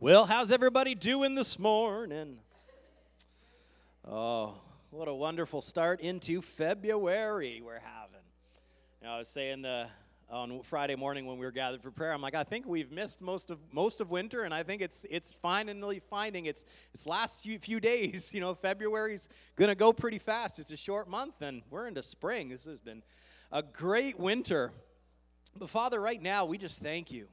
Well, how's everybody doing this morning? Oh, what a wonderful start into February we're having. You know, I was saying the, on Friday morning when we were gathered for prayer, I'm like, I think we've missed most of most of winter, and I think it's it's finally finding its its last few, few days. You know, February's gonna go pretty fast. It's a short month, and we're into spring. This has been a great winter. But Father, right now we just thank you.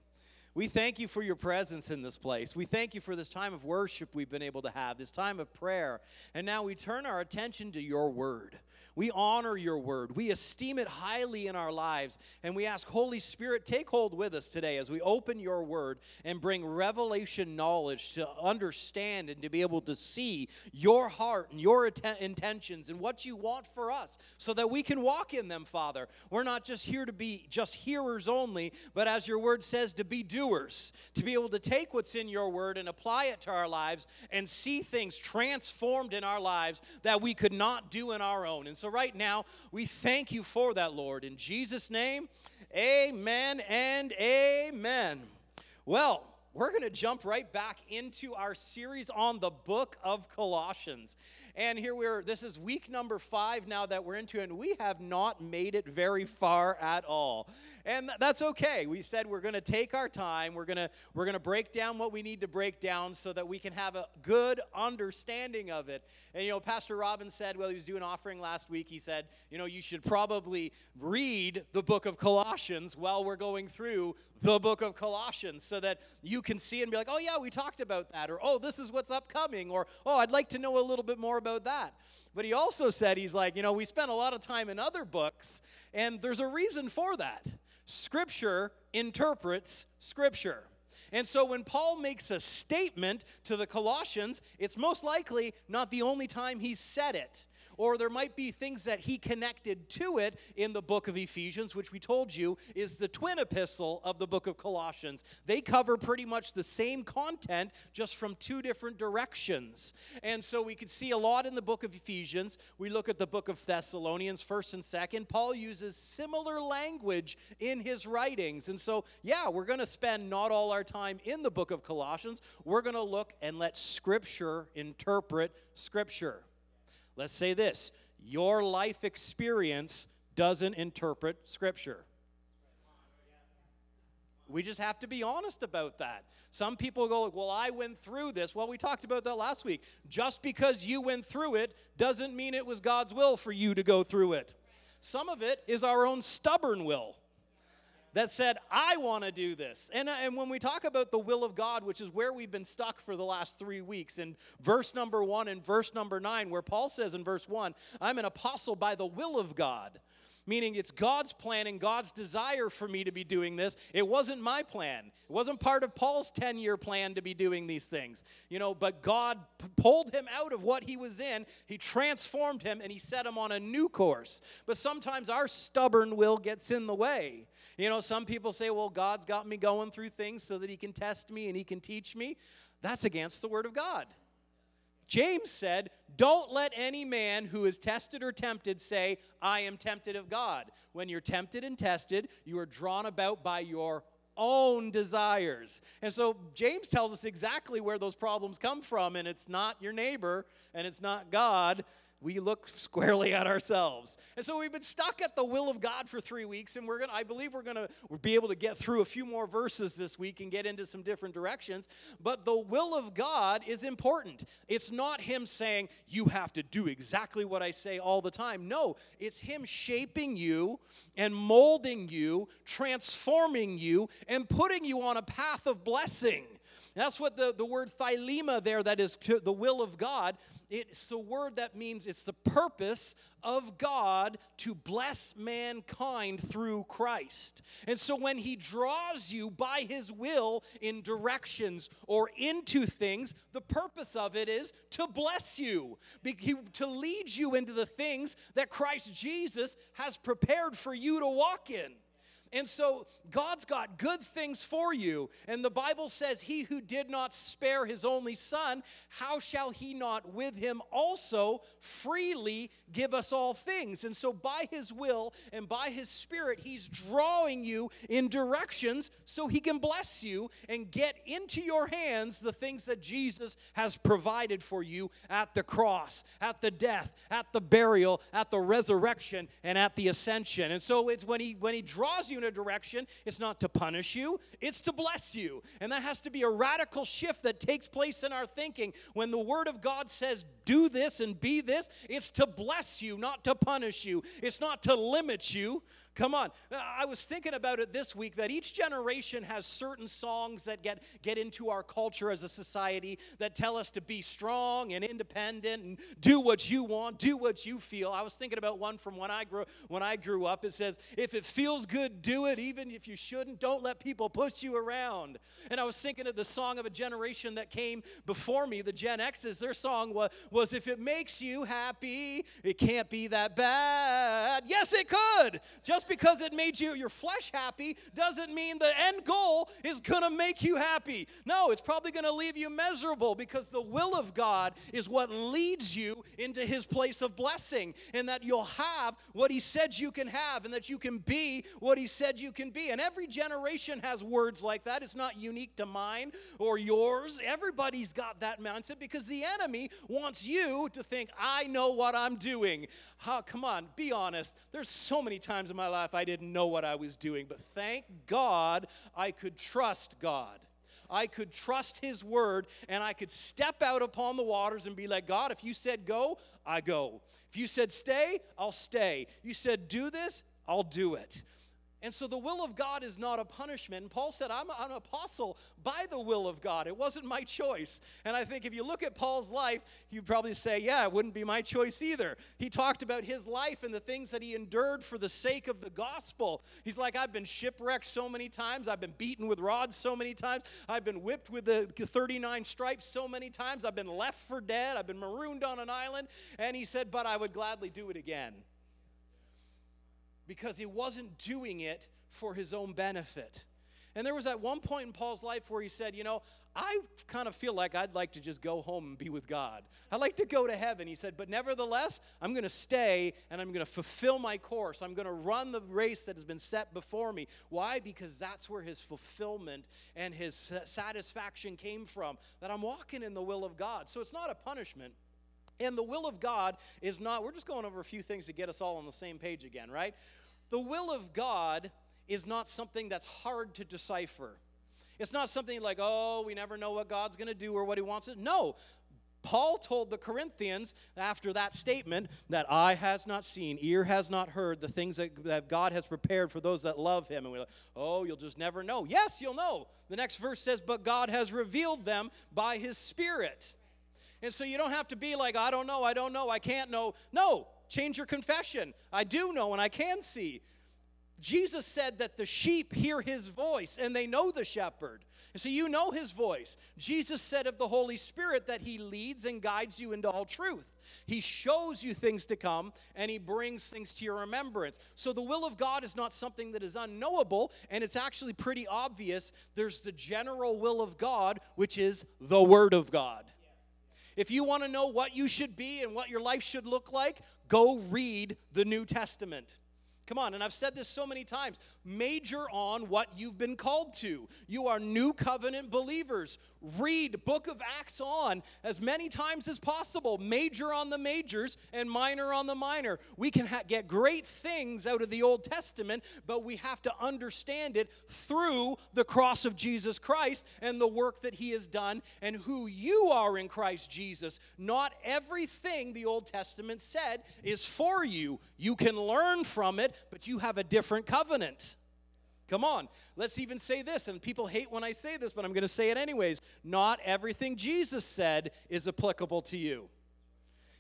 We thank you for your presence in this place. We thank you for this time of worship we've been able to have, this time of prayer. And now we turn our attention to your word. We honor your word. We esteem it highly in our lives. And we ask, Holy Spirit, take hold with us today as we open your word and bring revelation knowledge to understand and to be able to see your heart and your intentions and what you want for us so that we can walk in them, Father. We're not just here to be just hearers only, but as your word says, to be doers, to be able to take what's in your word and apply it to our lives and see things transformed in our lives that we could not do in our own. And so right now, we thank you for that, Lord. In Jesus' name, amen and amen. Well, we're going to jump right back into our series on the book of Colossians. And here we're, this is week number five now that we're into, and we have not made it very far at all. And that's okay. We said we're going to take our time. We're going to we're to break down what we need to break down so that we can have a good understanding of it. And you know, Pastor Robin said, well, he was doing offering last week. He said, you know, you should probably read the book of Colossians while we're going through the book of Colossians so that you can see and be like, oh yeah, we talked about that, or oh, this is what's upcoming, or oh, I'd like to know a little bit more about that. But he also said, he's like, you know, we spent a lot of time in other books, and there's a reason for that. Scripture interprets Scripture. And so when Paul makes a statement to the Colossians, it's most likely not the only time he said it or there might be things that he connected to it in the book of Ephesians, which we told you is the twin epistle of the book of Colossians. They cover pretty much the same content, just from two different directions. And so we can see a lot in the book of Ephesians. We look at the book of Thessalonians, 1st and 2nd. Paul uses similar language in his writings. And so, yeah, we're going to spend not all our time in the book of Colossians. We're going to look and let Scripture interpret Scripture. Let's say this your life experience doesn't interpret Scripture. We just have to be honest about that. Some people go, Well, I went through this. Well, we talked about that last week. Just because you went through it doesn't mean it was God's will for you to go through it. Some of it is our own stubborn will that said, I want to do this. And, uh, and when we talk about the will of God, which is where we've been stuck for the last three weeks, in verse number one and verse number nine, where Paul says in verse one, I'm an apostle by the will of God meaning it's God's plan and God's desire for me to be doing this. It wasn't my plan. It wasn't part of Paul's 10 year plan to be doing these things, you know, but God p- pulled him out of what he was in. He transformed him and he set him on a new course. But sometimes our stubborn will gets in the way. You know, some people say, well, God's got me going through things so that he can test me and he can teach me. That's against the word of God. James said, Don't let any man who is tested or tempted say, I am tempted of God. When you're tempted and tested, you are drawn about by your own desires. And so James tells us exactly where those problems come from, and it's not your neighbor and it's not God we look squarely at ourselves. And so we've been stuck at the will of God for three weeks, and we're gonna, I believe we're gonna be able to get through a few more verses this week and get into some different directions. But the will of God is important. It's not Him saying, you have to do exactly what I say all the time. No, it's Him shaping you and molding you, transforming you, and putting you on a path of blessing. That's what the, the word thelema there, that is the will of God, it's a word that means it's the purpose of God to bless mankind through Christ. And so when he draws you by his will in directions or into things, the purpose of it is to bless you, to lead you into the things that Christ Jesus has prepared for you to walk in. And so God's got good things for you. And the Bible says, He who did not spare his only son, how shall he not with him also freely give us all things? And so by his will and by his spirit, he's drawing you in directions so he can bless you and get into your hands the things that Jesus has provided for you at the cross, at the death, at the burial, at the resurrection, and at the ascension. And so it's when he when he draws you in a direction, it's not to punish you, it's to bless you. And that has to be a radical shift that takes place in our thinking. When the word of God says do this and be this, it's to bless you, not to punish you. It's not to limit you. Come on. I was thinking about it this week that each generation has certain songs that get, get into our culture as a society that tell us to be strong and independent and do what you want, do what you feel. I was thinking about one from when I grew when I grew up. It says, if it feels good, do it, even if you shouldn't. Don't let people push you around. And I was thinking of the song of a generation that came before me, the Gen X's. Their song was, was if it makes you happy, it can't be that bad. Yes, it could. Just just because it made you your flesh happy doesn't mean the end goal is going to make you happy. No, it's probably going to leave you miserable because the will of God is what leads you into his place of blessing and that you'll have what he said you can have and that you can be what he said you can be. And every generation has words like that. It's not unique to mine or yours. Everybody's got that mindset because the enemy wants you to think, I know what I'm doing. Huh, come on, be honest. There's so many times in my life life, I didn't know what I was doing. But thank God I could trust God. I could trust His word and I could step out upon the waters and be like, God, if you said go, I go. If you said stay, I'll stay. You said do this, I'll do it. And so the will of God is not a punishment. And Paul said, I'm an apostle by the will of God. It wasn't my choice. And I think if you look at Paul's life, you'd probably say, yeah, it wouldn't be my choice either. He talked about his life and the things that he endured for the sake of the gospel. He's like, I've been shipwrecked so many times. I've been beaten with rods so many times. I've been whipped with the 39 stripes so many times. I've been left for dead. I've been marooned on an island. And he said, but I would gladly do it again because he wasn't doing it for his own benefit. And there was at one point in Paul's life where he said, You know, I kind of feel like I'd like to just go home and be with God. I'd like to go to heaven. He said, But nevertheless, I'm going to stay and I'm going to fulfill my course. I'm going to run the race that has been set before me. Why? Because that's where his fulfillment and his satisfaction came from, that I'm walking in the will of God. So it's not a punishment. And the will of God is not, we're just going over a few things to get us all on the same page again, right? The will of God is not something that's hard to decipher. It's not something like, oh, we never know what God's going to do or what he wants. No. Paul told the Corinthians after that statement that eye has not seen, ear has not heard the things that, that God has prepared for those that love him. And we're like, oh, you'll just never know. Yes, you'll know. The next verse says, but God has revealed them by his Spirit. And so you don't have to be like, I don't know, I don't know, I can't know. No, change your confession. I do know and I can see. Jesus said that the sheep hear his voice and they know the shepherd. And so you know his voice. Jesus said of the Holy Spirit that he leads and guides you into all truth. He shows you things to come and he brings things to your remembrance. So the will of God is not something that is unknowable and it's actually pretty obvious. There's the general will of God, which is the Word of God. If you want to know what you should be and what your life should look like, go read the New Testament. Come on, and I've said this so many times. Major on what you've been called to. You are new covenant believers. Read book of Acts on as many times as possible. Major on the majors and minor on the minor. We can ha- get great things out of the Old Testament, but we have to understand it through the cross of Jesus Christ and the work that he has done and who you are in Christ Jesus. Not everything the Old Testament said is for you. You can learn from it but you have a different covenant. Come on, let's even say this, and people hate when I say this, but I'm going to say it anyways. Not everything Jesus said is applicable to you.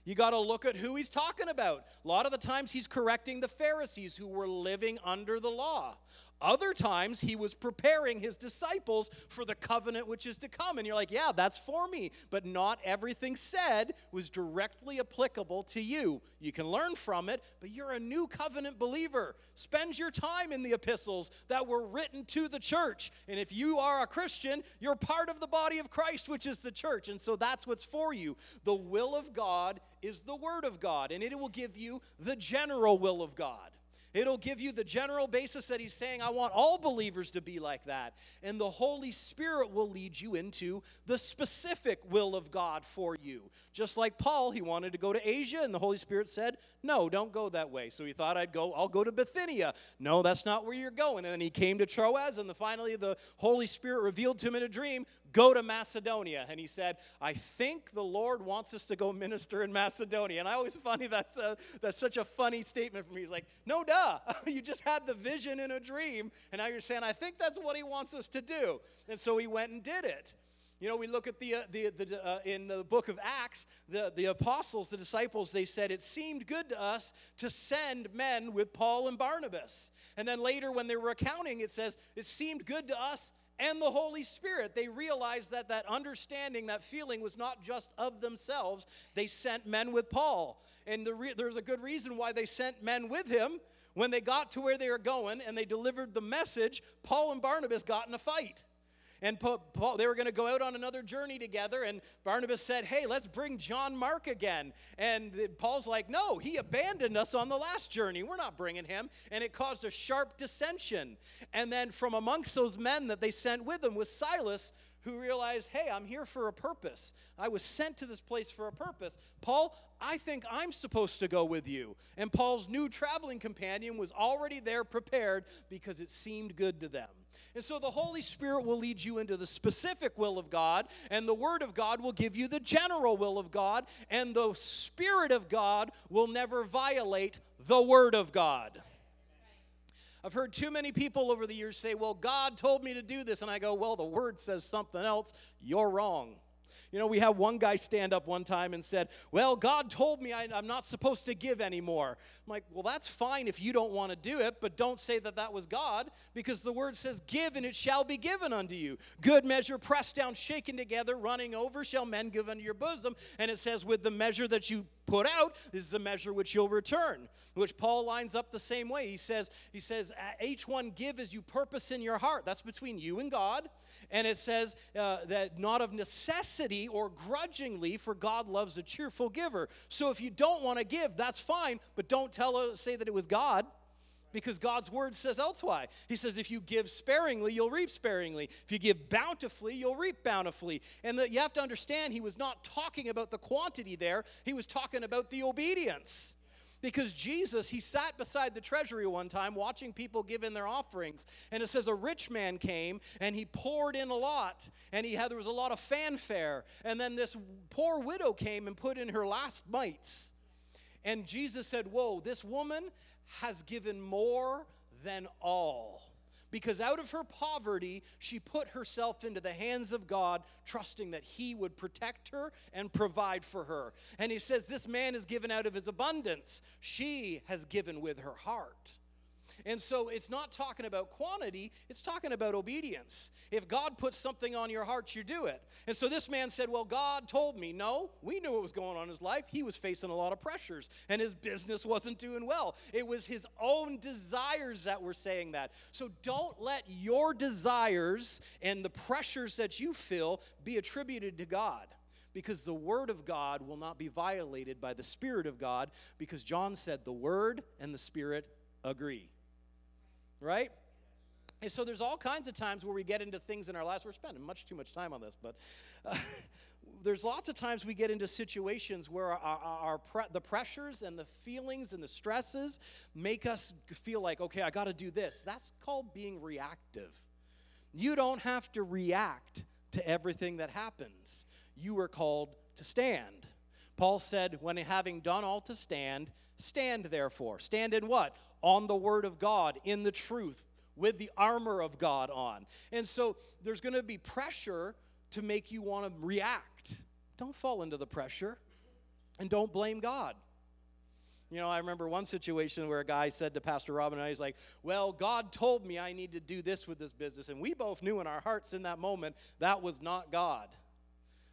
You got to look at who he's talking about. A lot of the times he's correcting the Pharisees who were living under the law. Other times he was preparing his disciples for the covenant which is to come. And you're like, yeah, that's for me. But not everything said was directly applicable to you. You can learn from it, but you're a new covenant believer. Spend your time in the epistles that were written to the church. And if you are a Christian, you're part of the body of Christ, which is the church. And so that's what's for you. The will of God is the word of God, and it will give you the general will of God. It'll give you the general basis that he's saying, I want all believers to be like that. And the Holy Spirit will lead you into the specific will of God for you. Just like Paul, he wanted to go to Asia, and the Holy Spirit said, No, don't go that way. So he thought I'd go, I'll go to Bithynia. No, that's not where you're going. And then he came to Troas, and the, finally the Holy Spirit revealed to him in a dream, Go to Macedonia. And he said, I think the Lord wants us to go minister in Macedonia. And I always find that's, that's such a funny statement for me. He's like, No, duh. you just had the vision in a dream, and now you're saying, I think that's what he wants us to do. And so he went and did it. You know, we look at the, uh, the, the uh, in the book of Acts, the, the apostles, the disciples, they said, It seemed good to us to send men with Paul and Barnabas. And then later, when they were accounting, it says, It seemed good to us and the Holy Spirit. They realized that that understanding, that feeling was not just of themselves. They sent men with Paul. And the re- there's a good reason why they sent men with him. When they got to where they were going and they delivered the message, Paul and Barnabas got in a fight. And Paul, they were going to go out on another journey together. And Barnabas said, Hey, let's bring John Mark again. And Paul's like, No, he abandoned us on the last journey. We're not bringing him. And it caused a sharp dissension. And then from amongst those men that they sent with them was Silas, who realized, Hey, I'm here for a purpose. I was sent to this place for a purpose. Paul, I think I'm supposed to go with you. And Paul's new traveling companion was already there prepared because it seemed good to them. And so the Holy Spirit will lead you into the specific will of God, and the Word of God will give you the general will of God, and the Spirit of God will never violate the Word of God. I've heard too many people over the years say, Well, God told me to do this. And I go, Well, the Word says something else. You're wrong. You know, we had one guy stand up one time and said, Well, God told me I, am not supposed to give anymore. I'm like, Well, that's fine if you don't want to do it, but don't say that that was God because the word says, Give and it shall be given unto you. Good measure, pressed down, shaken together, running over, shall men give unto your bosom. And it says, With the measure that you put out, is the measure which you'll return. Which Paul lines up the same way. He says, he says, each one give as you purpose in your heart. That's between you and God. And it says uh, that not of necessity or grudgingly, for God loves a cheerful giver. So if you don't want to give, that's fine, but don't tell uh, say that it was God because God's word says elsewise. He says, if you give sparingly, you'll reap sparingly. If you give bountifully, you'll reap bountifully. And you have to understand, he was not talking about the quantity there, he was talking about the obedience. Because Jesus, he sat beside the treasury one time watching people give in their offerings. And it says a rich man came and he poured in a lot. And he had there was a lot of fanfare. And then this poor widow came and put in her last mites. And Jesus said, Whoa, this woman has given more than all because out of her poverty, she put herself into the hands of God, trusting that He would protect her and provide for her. And He says, This man has given out of his abundance, she has given with her heart. And so it's not talking about quantity, it's talking about obedience. If God puts something on your heart, you do it. And so this man said, Well, God told me. No, we knew what was going on in his life. He was facing a lot of pressures, and his business wasn't doing well. It was his own desires that were saying that. So don't let your desires and the pressures that you feel be attributed to God because the Word of God will not be violated by the Spirit of God, because John said the Word and the Spirit agree right? And so there's all kinds of times where we get into things in our lives. We're spending much too much time on this, but uh, there's lots of times we get into situations where our, our, our pre- the pressures and the feelings and the stresses make us feel like, okay, I got to do this. That's called being reactive. You don't have to react to everything that happens. You are called to stand. Paul said, when having done all to stand, stand therefore. Stand in what? on the Word of God, in the truth, with the armor of God on. And so there's going to be pressure to make you want to react. Don't fall into the pressure and don't blame God. You know, I remember one situation where a guy said to Pastor Robin and I, he's like, Well, God told me I need to do this with this business. And we both knew in our hearts in that moment that was not God.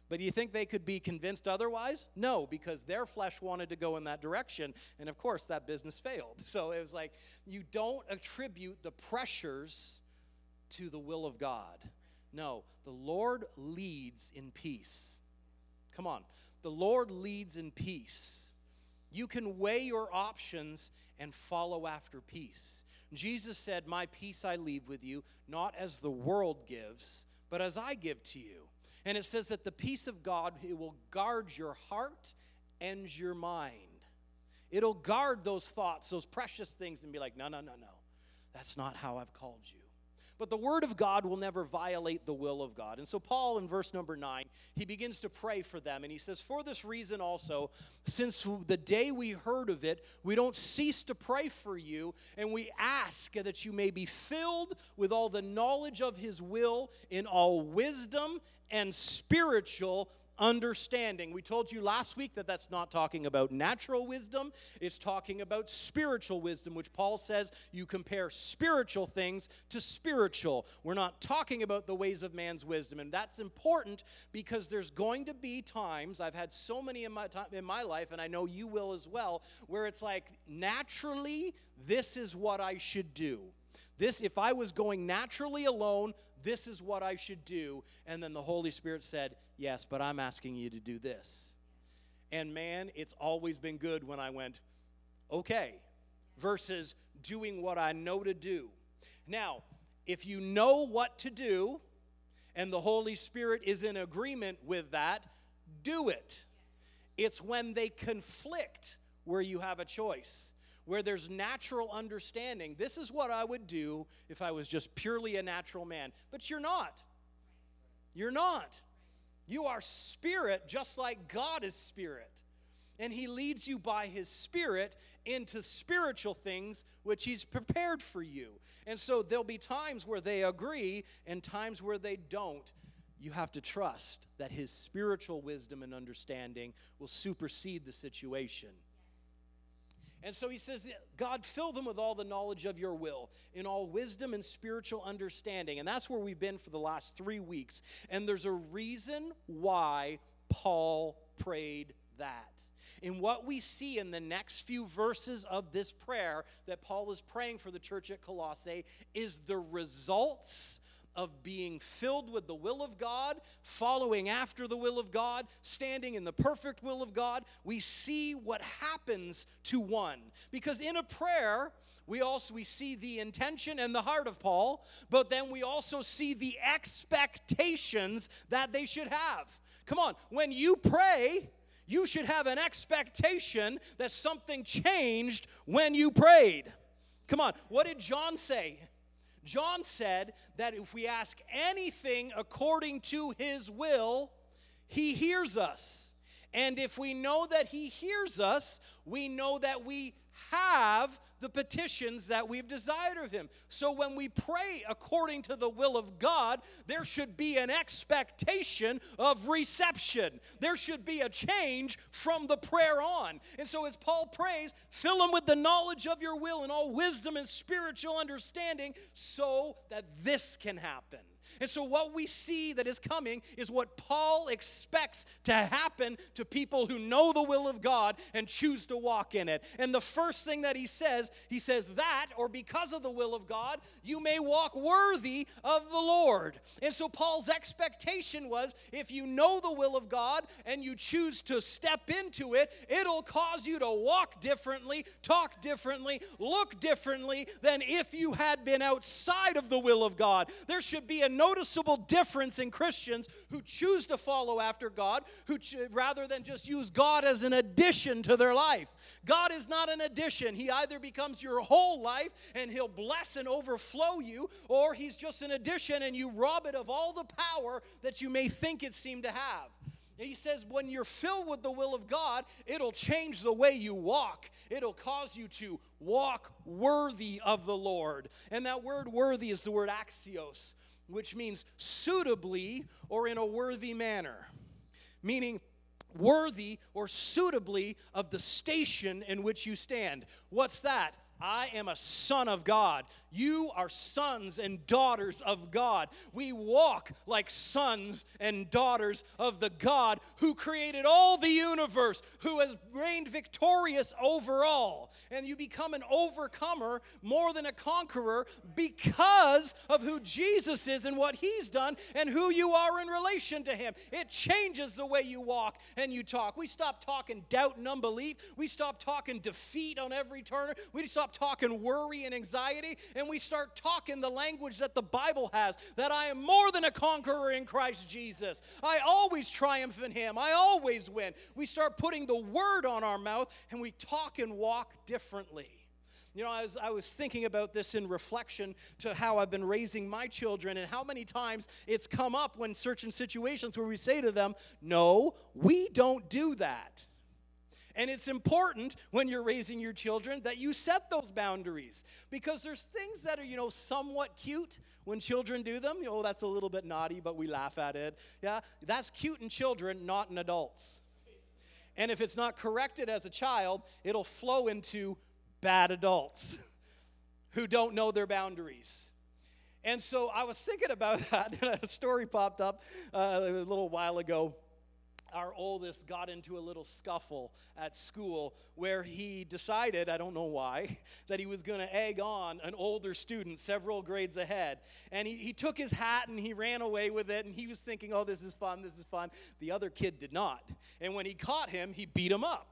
But do you think they could be convinced otherwise? No, because their flesh wanted to go in that direction. And of course, that business failed. So it was like, you don't attribute the pressures to the will of God. No, the Lord leads in peace. Come on. The Lord leads in peace. You can weigh your options and follow after peace. Jesus said, My peace I leave with you, not as the world gives, but as I give to you. And it says that the peace of God it will guard your heart and your mind. It'll guard those thoughts, those precious things, and be like, no, no, no, no. That's not how I've called you. But the word of God will never violate the will of God. And so, Paul, in verse number nine, he begins to pray for them. And he says, For this reason also, since the day we heard of it, we don't cease to pray for you, and we ask that you may be filled with all the knowledge of his will in all wisdom and spiritual understanding. We told you last week that that's not talking about natural wisdom, it's talking about spiritual wisdom, which Paul says you compare spiritual things to spiritual. We're not talking about the ways of man's wisdom, and that's important because there's going to be times I've had so many in my time in my life and I know you will as well where it's like naturally this is what I should do. This if I was going naturally alone, this is what I should do. And then the Holy Spirit said, Yes, but I'm asking you to do this. And man, it's always been good when I went, Okay, versus doing what I know to do. Now, if you know what to do and the Holy Spirit is in agreement with that, do it. It's when they conflict where you have a choice where there's natural understanding. This is what I would do if I was just purely a natural man. But you're not. You're not. You are spirit just like God is spirit. And He leads you by His Spirit into spiritual things which He's prepared for you. And so there'll be times where they agree and times where they don't. You have to trust that His spiritual wisdom and understanding will supersede the situation. And so he says, God, fill them with all the knowledge of your will, in all wisdom and spiritual understanding. And that's where we've been for the last three weeks. And there's a reason why Paul prayed that. In what we see in the next few verses of this prayer that Paul is praying for the church at Colossae is the results of being filled with the will of God, following after the will of God, standing in the perfect will of God, we see what happens to one. Because in a prayer, we also we see the intention and the heart of Paul, but then we also see the expectations that they should have. Come on, when you pray, you should have an expectation that something changed when you prayed. Come on, what did John say? John said that if we ask anything according to his will, he hears us. And if we know that he hears us, we know that we have the petitions that we've desired of him. So when we pray according to the will of God, there should be an expectation of reception. There should be a change from the prayer on. And so as Paul prays, fill them with the knowledge of your will and all wisdom and spiritual understanding so that this can happen. And so, what we see that is coming is what Paul expects to happen to people who know the will of God and choose to walk in it. And the first thing that he says, he says, that or because of the will of God, you may walk worthy of the Lord. And so, Paul's expectation was if you know the will of God and you choose to step into it, it'll cause you to walk differently, talk differently, look differently than if you had been outside of the will of God. There should be a noticeable difference in Christians who choose to follow after God, who ch- rather than just use God as an addition to their life. God is not an addition. He either becomes your whole life and he'll bless and overflow you, or he's just an addition and you rob it of all the power that you may think it seemed to have. He says, when you're filled with the will of God, it'll change the way you walk. It'll cause you to walk worthy of the Lord. And that word worthy is the word axios, which means suitably or in a worthy manner. Meaning, worthy or suitably of the station in which you stand. What's that? I am a son of God. You are sons and daughters of God. We walk like sons and daughters of the God who created all the universe, who has reigned victorious over all. And you become an overcomer more than a conqueror because of who Jesus is and what he's done and who you are in relation to him. It changes the way you walk and you talk. We stop talking doubt and unbelief. We stop talking defeat on every turn. We stop talking worry and anxiety and we start talking the language that the Bible has that I am more than a conqueror in Christ Jesus. I always triumph in Him, I always win. We start putting the word on our mouth and we talk and walk differently. You know, I was, I was thinking about this in reflection to how I've been raising my children and how many times it's come up when certain situations where we say to them, No, we don't do that. And it's important when you're raising your children that you set those boundaries because there's things that are, you know, somewhat cute when children do them. Know, that's a little bit naughty, but we laugh at it. Yeah, that's cute in children, not in adults. And if it's not corrected as a child, it'll flow into bad adults who don't know their boundaries. And so I was thinking about that, and a story popped up uh, a little while ago our oldest got into a little scuffle at school where he decided, I don't know why, that he was going to egg on an older student several grades ahead. And he, he took his hat and he ran away with it, and he was thinking, oh, this is fun, this is fun. The other kid did not. And when he caught him, he beat him up.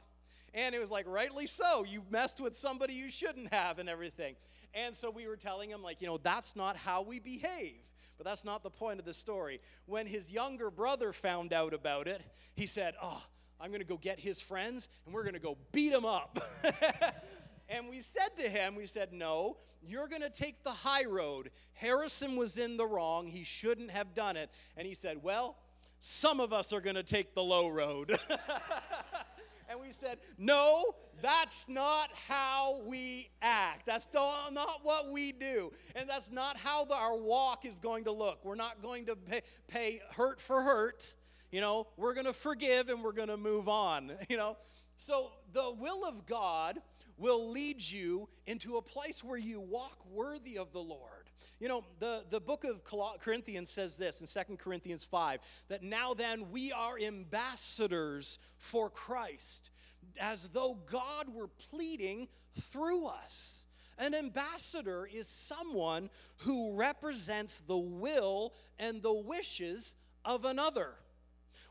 And it was like, rightly so. You messed with somebody you shouldn't have and everything. And so we were telling him, like, you know, that's not how we behave. But that's not the point of the story. When his younger brother found out about it, he said, Oh, I'm going to go get his friends and we're going to go beat him up. and we said to him, We said, No, you're going to take the high road. Harrison was in the wrong. He shouldn't have done it. And he said, Well, some of us are going to take the low road. and we said, No, that's not how we act. That's not what we do. And that's not how the, our walk is going to look. We're not going to pay, pay hurt for hurt. You know, we're going to forgive and we're going to move on. You know, so the will of God will lead you into a place where you walk worthy of the Lord. You know, the, the book of Corinthians says this in Second Corinthians 5 that now then we are ambassadors for Christ as though God were pleading through us. An ambassador is someone who represents the will and the wishes of another.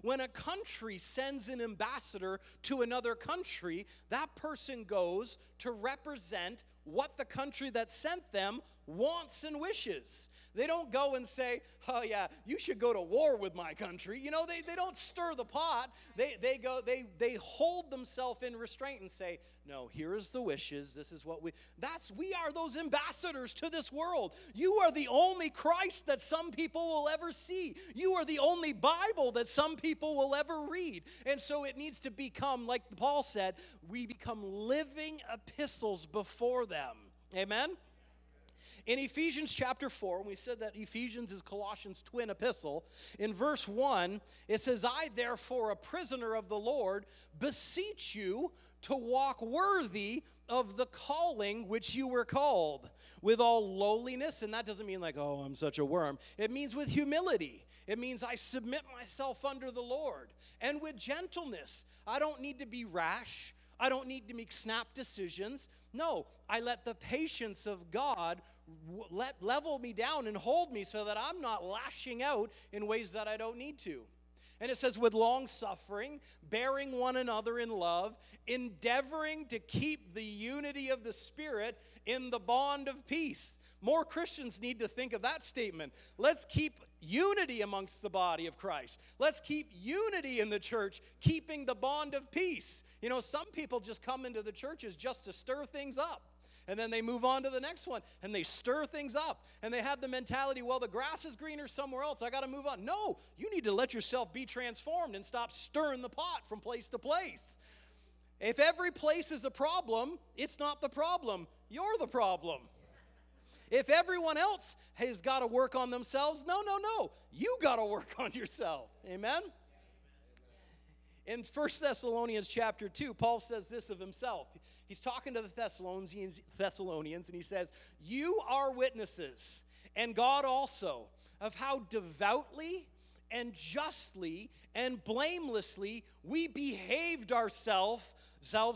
When a country sends an ambassador to another country, that person goes to represent what the country that sent them wants and wishes. They don't go and say, oh yeah, you should go to war with my country. You know, they, they don't stir the pot. They, they go, they, they hold themselves in restraint and say, no, here is the wishes. This is what we, that's, we are those ambassadors to this world. You are the only Christ that some people will ever see. You are the only Bible that some people will ever read. And so it needs to become, like Paul said, we become living epistles before them. Amen? In Ephesians chapter 4, we said that Ephesians is Colossians' twin epistle, in verse 1, it says, I, therefore, a prisoner of the Lord, beseech you to walk worthy of the calling which you were called, with all lowliness. And that doesn't mean like, oh, I'm such a worm. It means with humility. It means I submit myself under the Lord. And with gentleness. I don't need to be rash. I don't need to make snap decisions. No, I let the patience of God let level me down and hold me so that I'm not lashing out in ways that I don't need to. And it says, with long suffering, bearing one another in love, endeavoring to keep the unity of the Spirit in the bond of peace. More Christians need to think of that statement. Let's keep unity amongst the body of Christ. Let's keep unity in the church, keeping the bond of peace. You know, some people just come into the churches just to stir things up and then they move on to the next one and they stir things up and they have the mentality well the grass is greener somewhere else i got to move on. No you need to let yourself be transformed and stop stirring the pot from place to place. If every place is a problem it's not the problem you're the problem. If everyone else has got to work on themselves no no no you got to work on yourself. Amen In 1 Thessalonians chapter 2, Paul says this of himself. He's talking to the Thessalonians, Thessalonians and he says, You are witnesses, and God also, of how devoutly and justly and blamelessly we behaved ourselves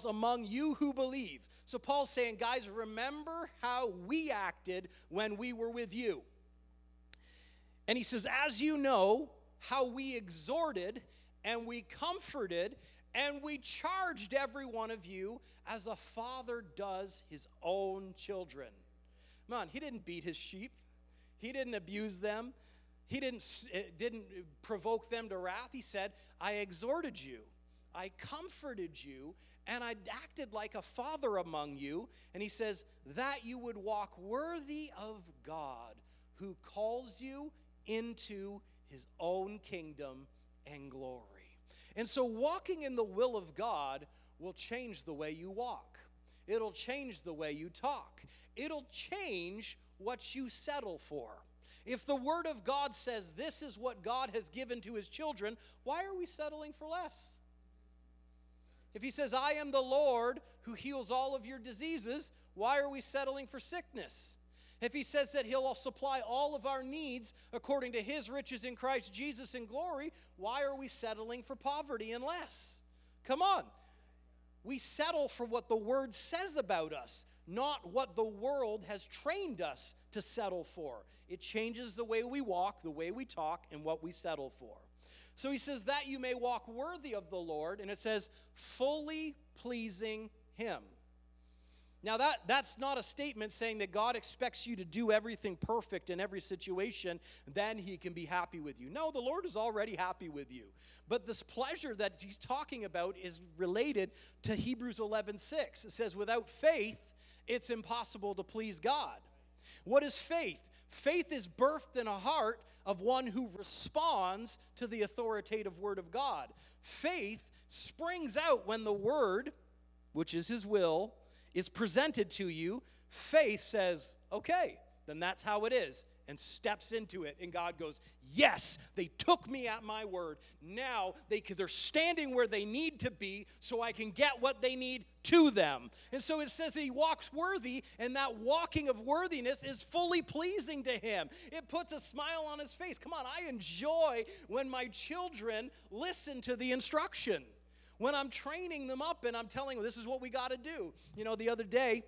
among you who believe. So Paul's saying, guys, remember how we acted when we were with you. And he says, as you know, how we exhorted and we comforted and we charged every one of you as a father does his own children. Come on, he didn't beat his sheep, he didn't abuse them, he didn't, eh, didn't provoke them to wrath. He said, I exhorted you, I comforted you, and I acted like a father among you. And he says, that you would walk worthy of God who calls you into his own kingdom and glory. And so, walking in the will of God will change the way you walk, it'll change the way you talk, it'll change what you settle for. If the Word of God says this is what God has given to His children, why are we settling for less? If He says, I am the Lord who heals all of your diseases, why are we settling for sickness? If he says that he'll supply all of our needs according to his riches in Christ Jesus in glory, why are we settling for poverty and less? Come on. We settle for what the word says about us, not what the world has trained us to settle for. It changes the way we walk, the way we talk, and what we settle for. So he says, That you may walk worthy of the Lord, and it says, fully pleasing him. Now, that, that's not a statement saying that God expects you to do everything perfect in every situation, then He can be happy with you. No, the Lord is already happy with you. But this pleasure that He's talking about is related to Hebrews 11 6. It says, Without faith, it's impossible to please God. What is faith? Faith is birthed in a heart of one who responds to the authoritative word of God. Faith springs out when the word, which is his will, is presented to you. Faith says, okay, then that's how it is, and steps into it. And God goes, Yes, they took me at my word. Now they, they're standing where they need to be so I can get what they need to them. And so it says he walks worthy, and that walking of worthiness is fully pleasing to him. It puts a smile on his face. Come on, I enjoy when my children listen to the instruction. When I'm training them up and I'm telling them this is what we got to do. You know, the other day,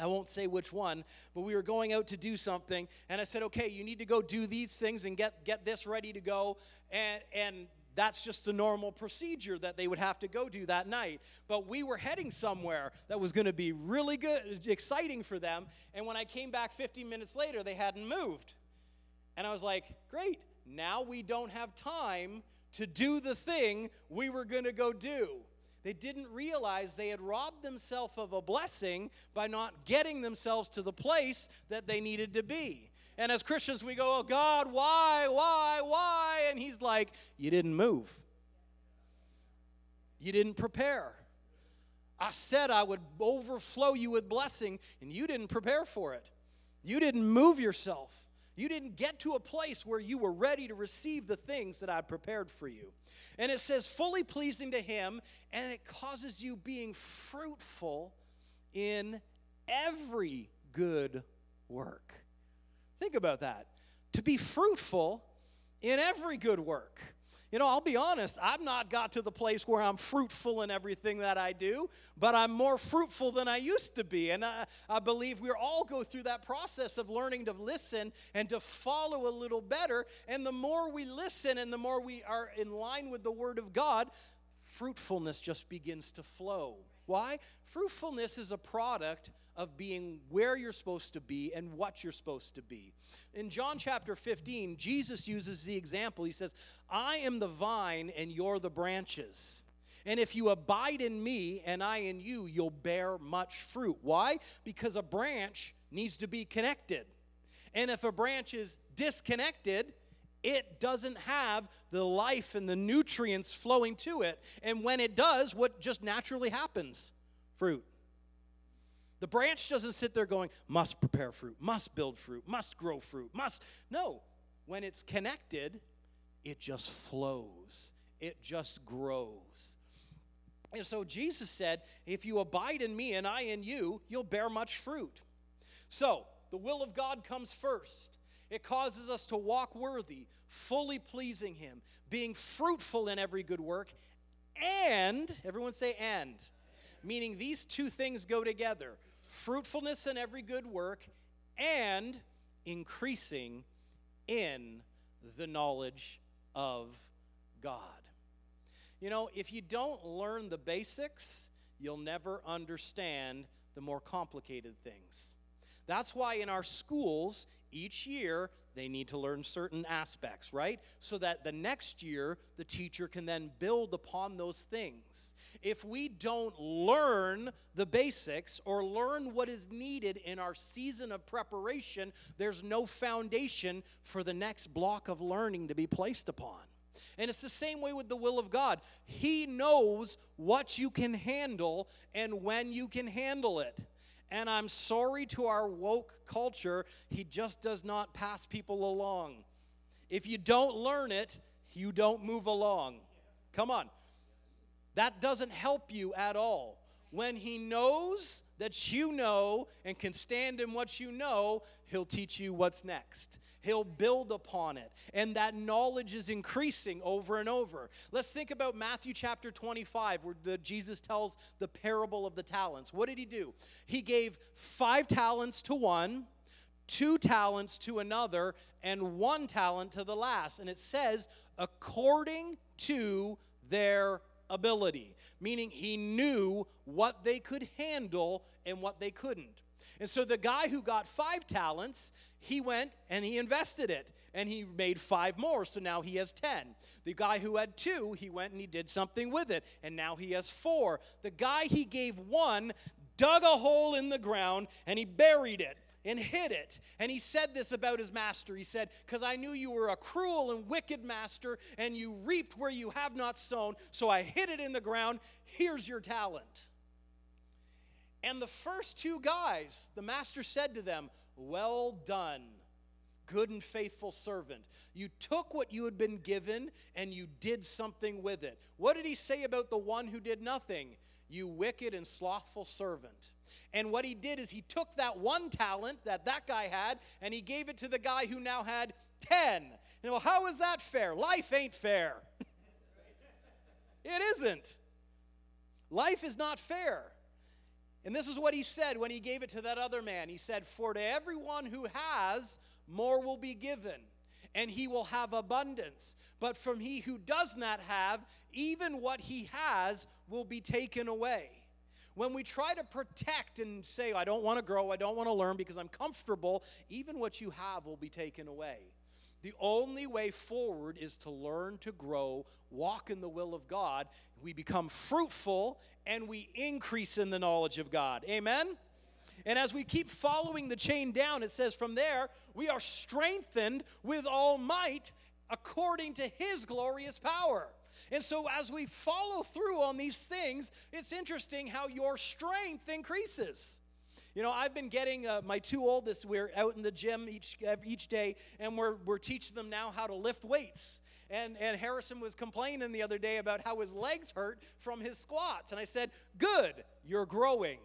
I won't say which one, but we were going out to do something, and I said, "Okay, you need to go do these things and get get this ready to go." And and that's just the normal procedure that they would have to go do that night. But we were heading somewhere that was going to be really good, exciting for them. And when I came back 15 minutes later, they hadn't moved. And I was like, "Great, now we don't have time to do the thing we were going to go do." They didn't realize they had robbed themselves of a blessing by not getting themselves to the place that they needed to be. And as Christians, we go, Oh God, why, why, why? And He's like, You didn't move. You didn't prepare. I said I would overflow you with blessing, and you didn't prepare for it. You didn't move yourself. You didn't get to a place where you were ready to receive the things that I prepared for you. And it says, fully pleasing to Him, and it causes you being fruitful in every good work. Think about that. To be fruitful in every good work. You know, I'll be honest, I've not got to the place where I'm fruitful in everything that I do, but I'm more fruitful than I used to be. And I, I believe we all go through that process of learning to listen and to follow a little better. And the more we listen and the more we are in line with the Word of God, fruitfulness just begins to flow. Why? Fruitfulness is a product of being where you're supposed to be and what you're supposed to be. In John chapter 15, Jesus uses the example. He says, I am the vine and you're the branches. And if you abide in me and I in you, you'll bear much fruit. Why? Because a branch needs to be connected. And if a branch is disconnected, it doesn't have the life and the nutrients flowing to it. And when it does, what just naturally happens? Fruit. The branch doesn't sit there going, must prepare fruit, must build fruit, must grow fruit, must. No, when it's connected, it just flows it just grows. And so Jesus said, If you abide in me and I in you, you'll bear much fruit. So, the will of God comes first. It causes us to walk worthy, fully pleasing Him, being fruitful in every good work, and, everyone say, and, meaning these two things go together fruitfulness in every good work and increasing in the knowledge of God. You know, if you don't learn the basics, you'll never understand the more complicated things. That's why in our schools, each year, they need to learn certain aspects, right? So that the next year, the teacher can then build upon those things. If we don't learn the basics or learn what is needed in our season of preparation, there's no foundation for the next block of learning to be placed upon. And it's the same way with the will of God. He knows what you can handle and when you can handle it. And I'm sorry to our woke culture, he just does not pass people along. If you don't learn it, you don't move along. Come on. That doesn't help you at all. When he knows that you know and can stand in what you know, he'll teach you what's next. He'll build upon it. And that knowledge is increasing over and over. Let's think about Matthew chapter 25, where the, Jesus tells the parable of the talents. What did he do? He gave five talents to one, two talents to another, and one talent to the last. And it says, according to their ability, meaning he knew what they could handle and what they couldn't. And so the guy who got five talents, he went and he invested it and he made five more. So now he has 10. The guy who had two, he went and he did something with it and now he has four. The guy he gave one dug a hole in the ground and he buried it and hid it. And he said this about his master. He said, Because I knew you were a cruel and wicked master, and you reaped where you have not sown, so I hid it in the ground. Here's your talent. And the first two guys, the master said to them, Well done, good and faithful servant. You took what you had been given and you did something with it. What did he say about the one who did nothing? You wicked and slothful servant. And what he did is he took that one talent that that guy had and he gave it to the guy who now had 10. And well, how is that fair? Life ain't fair. it isn't. Life is not fair. And this is what he said when he gave it to that other man. He said, For to everyone who has, more will be given, and he will have abundance. But from he who does not have, even what he has will be taken away. When we try to protect and say, I don't want to grow, I don't want to learn because I'm comfortable, even what you have will be taken away. The only way forward is to learn to grow, walk in the will of God. We become fruitful and we increase in the knowledge of God. Amen? And as we keep following the chain down, it says, From there, we are strengthened with all might according to his glorious power. And so, as we follow through on these things, it's interesting how your strength increases. You know, I've been getting uh, my two oldest, we're out in the gym each, each day, and we're, we're teaching them now how to lift weights. And, and Harrison was complaining the other day about how his legs hurt from his squats. And I said, Good, you're growing.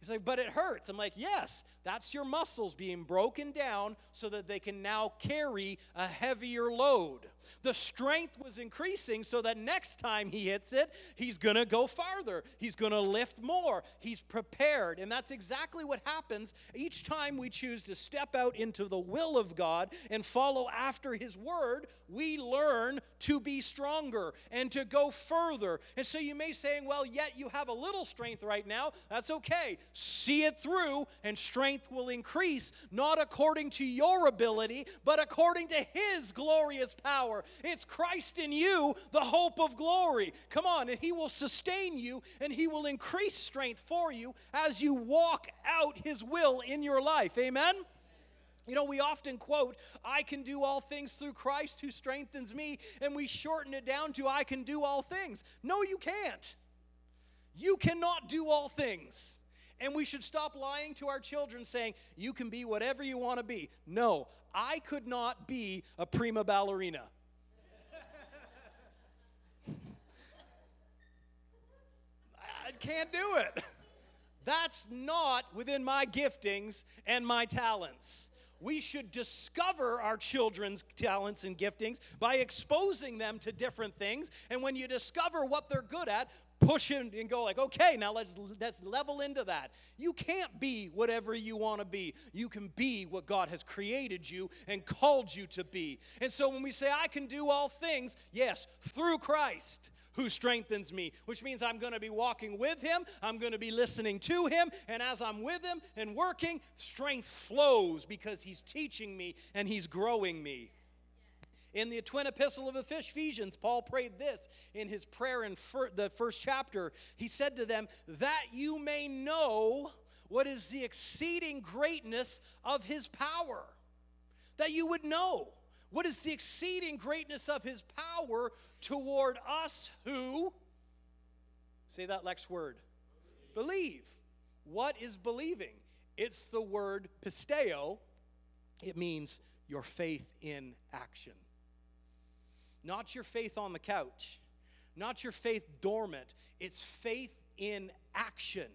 He's like, but it hurts. I'm like, yes, that's your muscles being broken down so that they can now carry a heavier load. The strength was increasing so that next time he hits it, he's going to go farther. He's going to lift more. He's prepared. And that's exactly what happens each time we choose to step out into the will of God and follow after his word. We learn to be stronger and to go further. And so you may say, well, yet you have a little strength right now. That's okay. See it through, and strength will increase, not according to your ability, but according to his glorious power. It's Christ in you, the hope of glory. Come on, and He will sustain you and He will increase strength for you as you walk out His will in your life. Amen? You know, we often quote, I can do all things through Christ who strengthens me, and we shorten it down to, I can do all things. No, you can't. You cannot do all things. And we should stop lying to our children saying, you can be whatever you want to be. No, I could not be a prima ballerina. I can't do it. That's not within my giftings and my talents. We should discover our children's talents and giftings by exposing them to different things. And when you discover what they're good at, push in and go like, okay, now let's let's level into that. You can't be whatever you want to be. You can be what God has created you and called you to be. And so when we say I can do all things, yes, through Christ who strengthens me, which means I'm going to be walking with him, I'm going to be listening to him, and as I'm with him and working, strength flows because he's teaching me and he's growing me. In the twin epistle of Ephesians, Paul prayed this in his prayer in fir- the first chapter. He said to them, That you may know what is the exceeding greatness of his power. That you would know what is the exceeding greatness of his power toward us who, say that next word, believe. What is believing? It's the word pisteo. It means your faith in action. Not your faith on the couch, not your faith dormant. It's faith in action.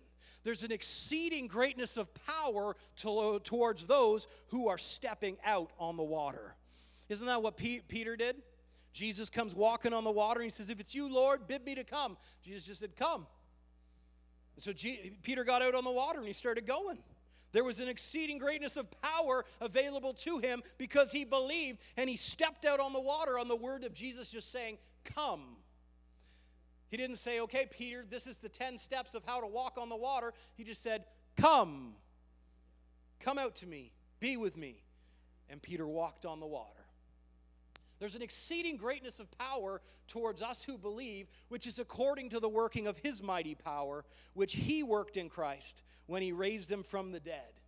There's an exceeding greatness of power to, towards those who are stepping out on the water. Isn't that what P- Peter did? Jesus comes walking on the water and he says, If it's you, Lord, bid me to come. Jesus just said, Come. So G- Peter got out on the water and he started going. There was an exceeding greatness of power available to him because he believed and he stepped out on the water on the word of Jesus just saying, Come. He didn't say, Okay, Peter, this is the 10 steps of how to walk on the water. He just said, Come. Come out to me. Be with me. And Peter walked on the water. There's an exceeding greatness of power towards us who believe, which is according to the working of his mighty power, which he worked in Christ when he raised him from the dead.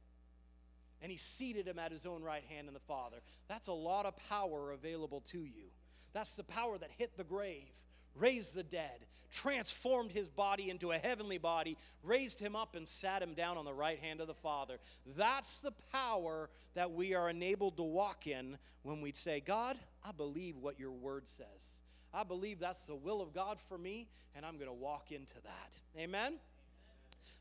And he seated him at his own right hand in the Father. That's a lot of power available to you. That's the power that hit the grave, raised the dead, transformed his body into a heavenly body, raised him up, and sat him down on the right hand of the Father. That's the power that we are enabled to walk in when we say, God, I believe what your word says. I believe that's the will of God for me, and I'm going to walk into that. Amen?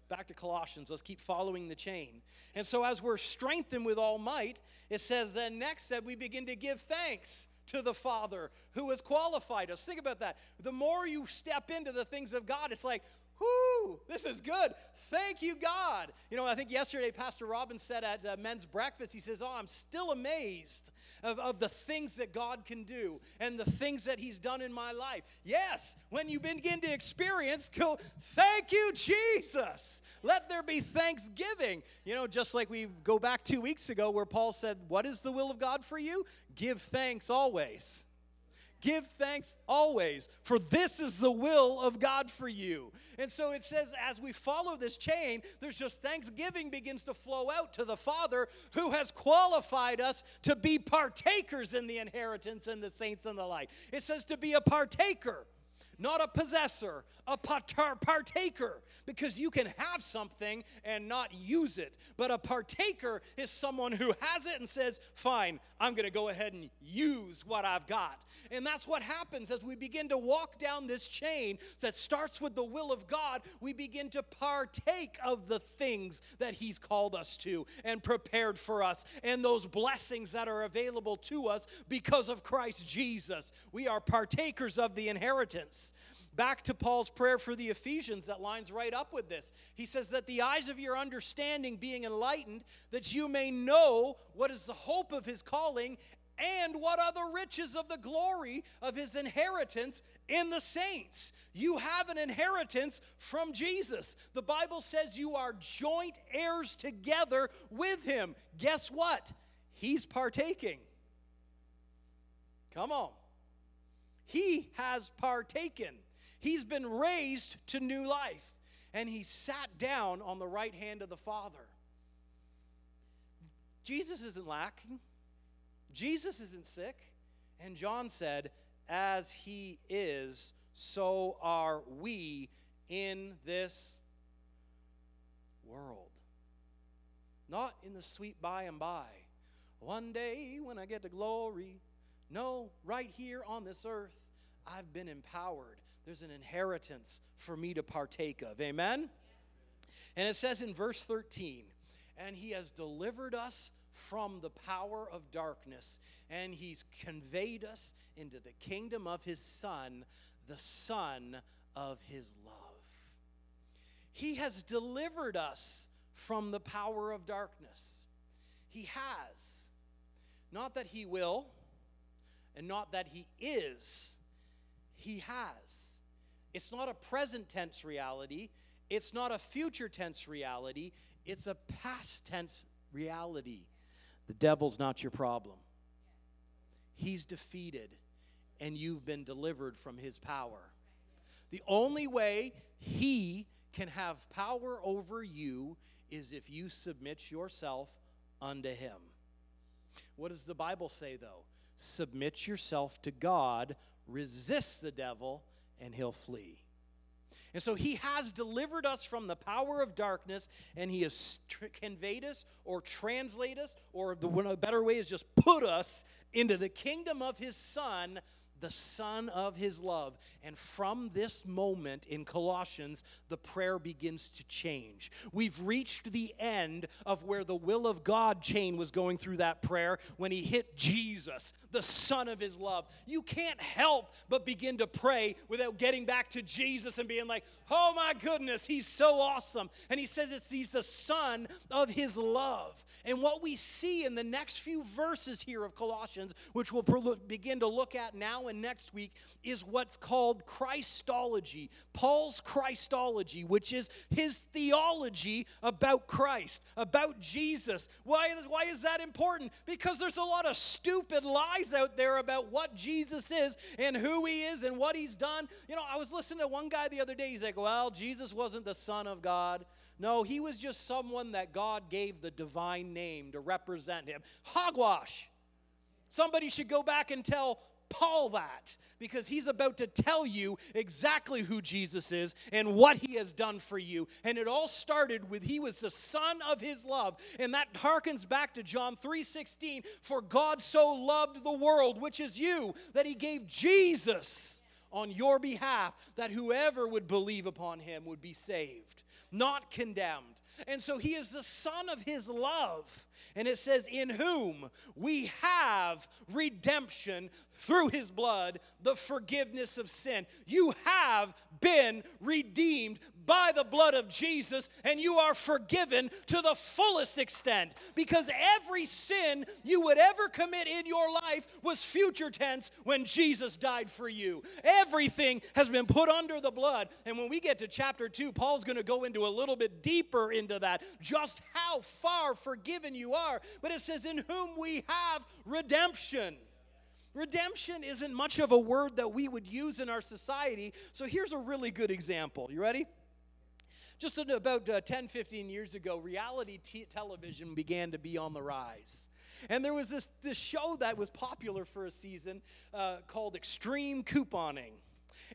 Back to Colossians. Let's keep following the chain. And so, as we're strengthened with all might, it says then next that we begin to give thanks to the Father who has qualified us. Think about that. The more you step into the things of God, it's like, Whoo, this is good. Thank you, God. You know, I think yesterday Pastor Robin said at uh, men's breakfast, he says, Oh, I'm still amazed of, of the things that God can do and the things that He's done in my life. Yes, when you begin to experience, go, Thank you, Jesus. Let there be thanksgiving. You know, just like we go back two weeks ago where Paul said, What is the will of God for you? Give thanks always. Give thanks always, for this is the will of God for you. And so it says, as we follow this chain, there's just thanksgiving begins to flow out to the Father who has qualified us to be partakers in the inheritance and the saints and the light. It says to be a partaker not a possessor, a partaker, because you can have something and not use it. But a partaker is someone who has it and says, Fine, I'm going to go ahead and use what I've got. And that's what happens as we begin to walk down this chain that starts with the will of God. We begin to partake of the things that He's called us to and prepared for us, and those blessings that are available to us because of Christ Jesus. We are partakers of the inheritance back to Paul's prayer for the Ephesians that lines right up with this. He says that the eyes of your understanding being enlightened, that you may know what is the hope of his calling and what are the riches of the glory of his inheritance in the saints. You have an inheritance from Jesus. The Bible says you are joint heirs together with him. Guess what? He's partaking. Come on. He has partaken. He's been raised to new life, and he sat down on the right hand of the Father. Jesus isn't lacking, Jesus isn't sick. And John said, As he is, so are we in this world. Not in the sweet by and by. One day when I get to glory. No, right here on this earth. I've been empowered. There's an inheritance for me to partake of. Amen? And it says in verse 13, and he has delivered us from the power of darkness, and he's conveyed us into the kingdom of his Son, the Son of his love. He has delivered us from the power of darkness. He has. Not that he will, and not that he is, he has. It's not a present tense reality, it's not a future tense reality, it's a past tense reality. The devil's not your problem. He's defeated, and you've been delivered from his power. The only way he can have power over you is if you submit yourself unto him. What does the Bible say, though? Submit yourself to God, resist the devil, and he'll flee. And so he has delivered us from the power of darkness, and he has conveyed us or translate us, or the better way is just put us into the kingdom of his son, the Son of His love. And from this moment in Colossians, the prayer begins to change. We've reached the end of where the will of God chain was going through that prayer when He hit Jesus, the Son of His love. You can't help but begin to pray without getting back to Jesus and being like, oh my goodness, He's so awesome. And He says it's, He's the Son of His love. And what we see in the next few verses here of Colossians, which we'll begin to look at now and next week is what's called Christology. Paul's Christology, which is his theology about Christ, about Jesus. Why, why is that important? Because there's a lot of stupid lies out there about what Jesus is and who he is and what he's done. You know, I was listening to one guy the other day. He's like, well, Jesus wasn't the Son of God. No, he was just someone that God gave the divine name to represent him. Hogwash. Somebody should go back and tell Paul that because he's about to tell you exactly who Jesus is and what he has done for you. And it all started with he was the son of his love. And that harkens back to John 3:16, for God so loved the world, which is you, that he gave Jesus on your behalf that whoever would believe upon him would be saved, not condemned. And so he is the son of his love. And it says, In whom we have redemption through his blood, the forgiveness of sin. You have been redeemed by the blood of Jesus, and you are forgiven to the fullest extent because every sin you would ever commit in your life was future tense when Jesus died for you. Everything has been put under the blood. And when we get to chapter 2, Paul's going to go into a little bit deeper into that, just how far forgiven you are. But it says, In whom we have redemption. Redemption isn't much of a word that we would use in our society. So here's a really good example. You ready? Just about uh, 10, 15 years ago, reality t- television began to be on the rise. And there was this, this show that was popular for a season uh, called Extreme Couponing.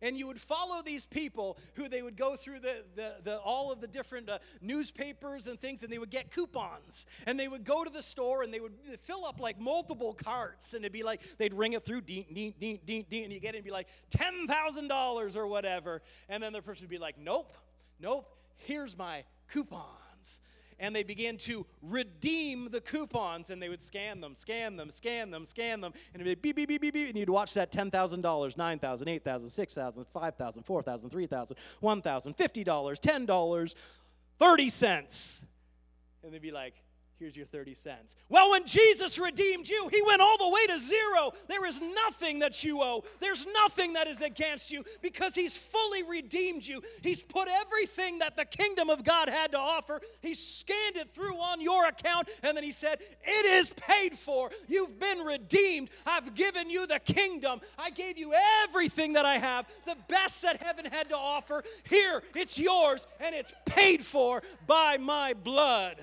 And you would follow these people who they would go through the, the, the all of the different uh, newspapers and things and they would get coupons. And they would go to the store and they would fill up like multiple carts and it'd be like they'd ring it through ding, ding, ding, ding, ding, and you get it and be like $10,000 or whatever. And then the person would be like nope nope here's my coupons and they began to redeem the coupons and they would scan them, scan them, scan them, scan them, and it'd be beep, beep, beep, beep, beep, and you'd watch that $10,000, $9,000, $8,000, $6,000, $5,000, $4,000, $3,000, $1,000, $50, $10, 30 cents. And they'd be like, Here's your 30 cents. Well, when Jesus redeemed you, he went all the way to zero. There is nothing that you owe, there's nothing that is against you because he's fully redeemed you. He's put everything that the kingdom of God had to offer, he scanned it through on your account, and then he said, It is paid for. You've been redeemed. I've given you the kingdom. I gave you everything that I have, the best that heaven had to offer. Here, it's yours, and it's paid for by my blood.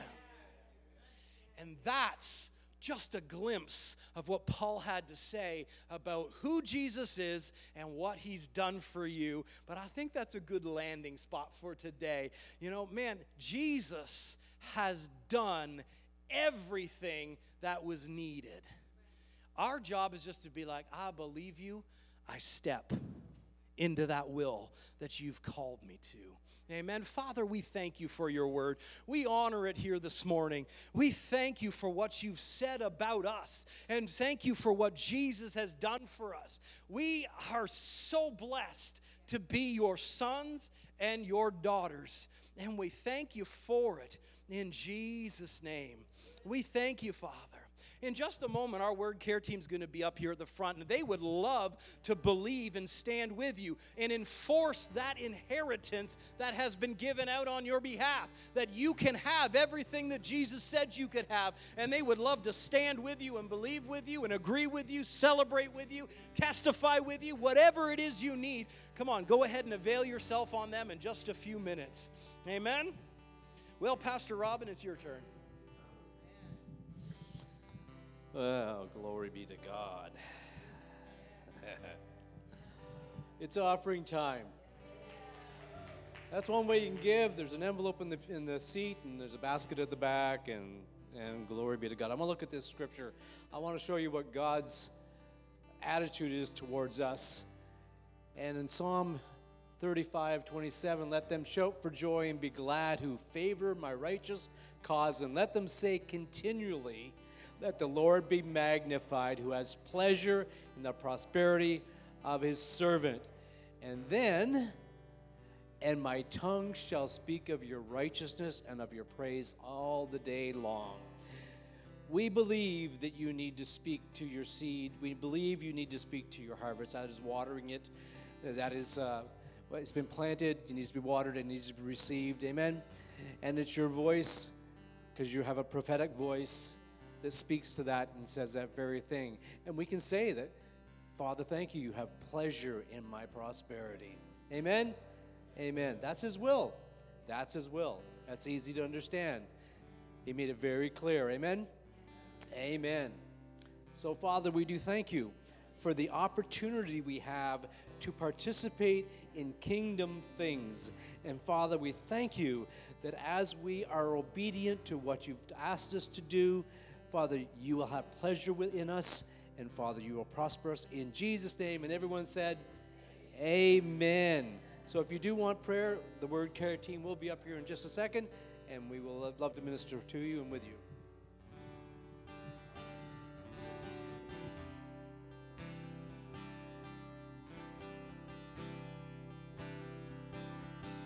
And that's just a glimpse of what Paul had to say about who Jesus is and what he's done for you. But I think that's a good landing spot for today. You know, man, Jesus has done everything that was needed. Our job is just to be like, I believe you. I step into that will that you've called me to. Amen. Father, we thank you for your word. We honor it here this morning. We thank you for what you've said about us and thank you for what Jesus has done for us. We are so blessed to be your sons and your daughters, and we thank you for it in Jesus' name. We thank you, Father. In just a moment, our word care team is going to be up here at the front, and they would love to believe and stand with you and enforce that inheritance that has been given out on your behalf. That you can have everything that Jesus said you could have, and they would love to stand with you and believe with you and agree with you, celebrate with you, testify with you, whatever it is you need. Come on, go ahead and avail yourself on them in just a few minutes. Amen. Well, Pastor Robin, it's your turn. Oh, glory be to God. it's offering time. That's one way you can give. There's an envelope in the in the seat, and there's a basket at the back, and and glory be to God. I'm gonna look at this scripture. I want to show you what God's attitude is towards us. And in Psalm 35, 27, let them shout for joy and be glad who favor my righteous cause, and let them say continually, let the Lord be magnified, who has pleasure in the prosperity of his servant. And then, and my tongue shall speak of your righteousness and of your praise all the day long. We believe that you need to speak to your seed. We believe you need to speak to your harvest. That is watering it. That is, uh, it's been planted. It needs to be watered. It needs to be received. Amen. And it's your voice, because you have a prophetic voice that speaks to that and says that very thing. And we can say that, Father, thank you. You have pleasure in my prosperity. Amen? Amen. That's His will. That's His will. That's easy to understand. He made it very clear. Amen? Amen. So, Father, we do thank you for the opportunity we have to participate in kingdom things. And Father, we thank you that as we are obedient to what you've asked us to do, Father, you will have pleasure within us, and Father, you will prosper us in Jesus' name. And everyone said, Amen. So if you do want prayer, the Word Care team will be up here in just a second, and we will love to minister to you and with you.